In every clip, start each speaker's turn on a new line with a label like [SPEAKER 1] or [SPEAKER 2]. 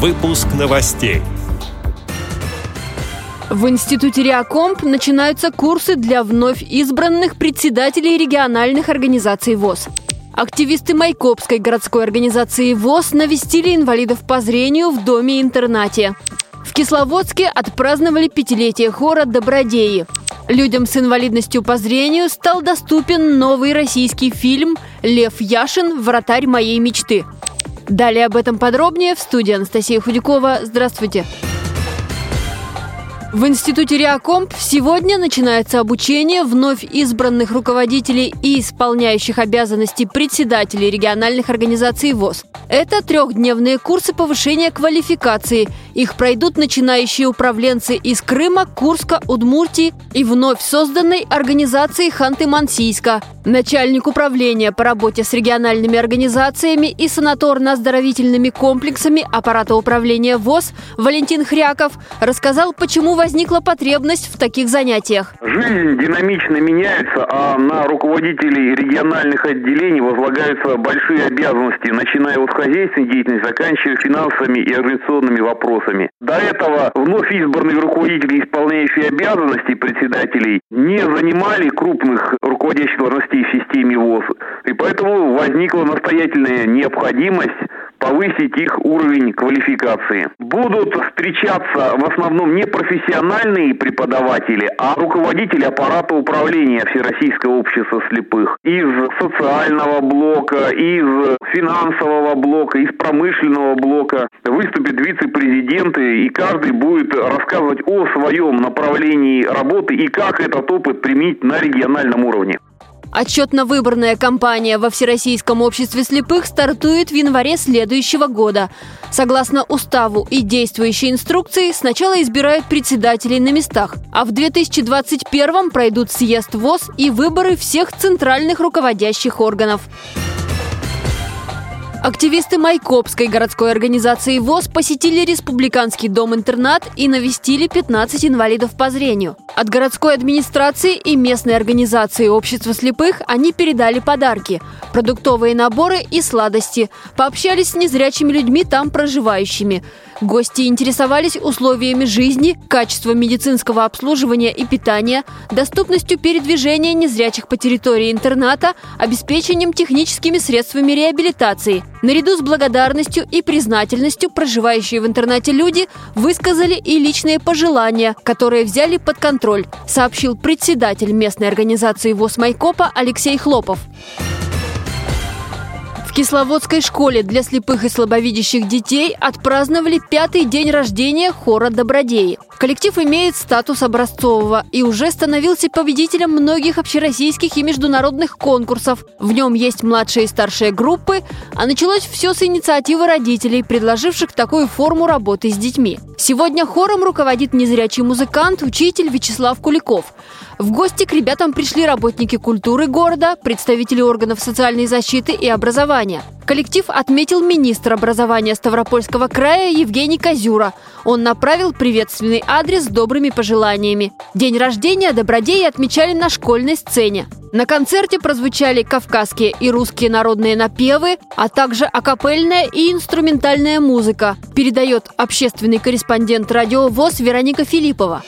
[SPEAKER 1] Выпуск новостей.
[SPEAKER 2] В Институте Реакомп начинаются курсы для вновь избранных председателей региональных организаций ВОЗ. Активисты Майкопской городской организации ВОЗ навестили инвалидов по зрению в доме-интернате. В Кисловодске отпраздновали пятилетие хора «Добродеи». Людям с инвалидностью по зрению стал доступен новый российский фильм «Лев Яшин. Вратарь моей мечты». Далее об этом подробнее в студии Анастасия Худякова. Здравствуйте. В Институте Реакомп сегодня начинается обучение вновь избранных руководителей и исполняющих обязанности председателей региональных организаций ВОЗ. Это трехдневные курсы повышения квалификации. Их пройдут начинающие управленцы из Крыма, Курска, Удмуртии и вновь созданной организации Ханты-Мансийска. Начальник управления по работе с региональными организациями и санаторно-оздоровительными комплексами аппарата управления ВОЗ Валентин Хряков рассказал, почему возникла потребность в таких занятиях.
[SPEAKER 3] Жизнь динамично меняется, а на руководителей региональных отделений возлагаются большие обязанности, начиная от хозяйственной деятельности, заканчивая финансовыми и организационными вопросами. До этого вновь избранные руководители, исполняющие обязанности председателей, не занимали крупных руководящих должностей в системе ВОЗ. И поэтому возникла настоятельная необходимость повысить их уровень квалификации. Будут встречаться в основном не профессиональные преподаватели, а руководители аппарата управления Всероссийского общества слепых из социального блока, из финансового блока, из промышленного блока. Выступят вице-президенты, и каждый будет рассказывать о своем направлении работы и как этот опыт применить на региональном уровне.
[SPEAKER 2] Отчетно-выборная кампания во Всероссийском обществе слепых стартует в январе следующего года. Согласно уставу и действующей инструкции, сначала избирают председателей на местах, а в 2021 пройдут съезд ВОЗ и выборы всех центральных руководящих органов. Активисты Майкопской городской организации ВОЗ посетили республиканский дом-интернат и навестили 15 инвалидов по зрению. От городской администрации и местной организации общества слепых они передали подарки – продуктовые наборы и сладости. Пообщались с незрячими людьми, там проживающими. Гости интересовались условиями жизни, качеством медицинского обслуживания и питания, доступностью передвижения незрячих по территории интерната, обеспечением техническими средствами реабилитации. Наряду с благодарностью и признательностью проживающие в интернате люди высказали и личные пожелания, которые взяли под контроль, сообщил председатель местной организации ВОЗ Майкопа Алексей Хлопов. Кисловодской школе для слепых и слабовидящих детей отпраздновали пятый день рождения хора «Добродеи». Коллектив имеет статус образцового и уже становился победителем многих общероссийских и международных конкурсов. В нем есть младшие и старшие группы, а началось все с инициативы родителей, предложивших такую форму работы с детьми. Сегодня хором руководит незрячий музыкант, учитель Вячеслав Куликов. В гости к ребятам пришли работники культуры города, представители органов социальной защиты и образования. Коллектив отметил министр образования Ставропольского края Евгений Козюра. Он направил приветственный адрес с добрыми пожеланиями. День рождения добродеи отмечали на школьной сцене. На концерте прозвучали кавказские и русские народные напевы, а также акапельная и инструментальная музыка, передает общественный корреспондент радио ВОЗ Вероника Филиппова.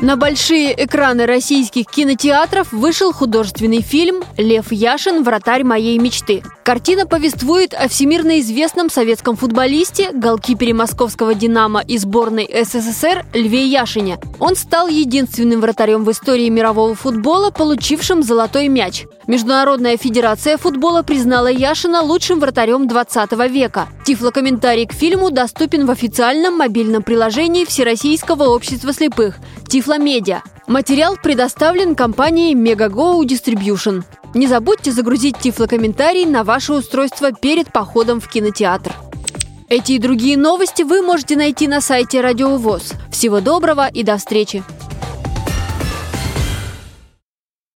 [SPEAKER 2] На большие экраны российских кинотеатров вышел художественный фильм «Лев Яшин. Вратарь моей мечты». Картина повествует о всемирно известном советском футболисте, голкипере московского «Динамо» и сборной СССР Льве Яшине. Он стал единственным вратарем в истории мирового футбола, получившим золотой мяч. Международная федерация футбола признала Яшина лучшим вратарем 20 века. Тифлокомментарий к фильму доступен в официальном мобильном приложении Всероссийского общества слепых «Тифломедиа». Материал предоставлен компанией Megago Distribution. Не забудьте загрузить тифлокомментарий на ваше устройство перед походом в кинотеатр. Эти и другие новости вы можете найти на сайте Радио ВОЗ. Всего доброго и до встречи!